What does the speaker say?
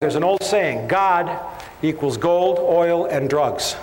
There's an old saying God equals gold, oil, and drugs.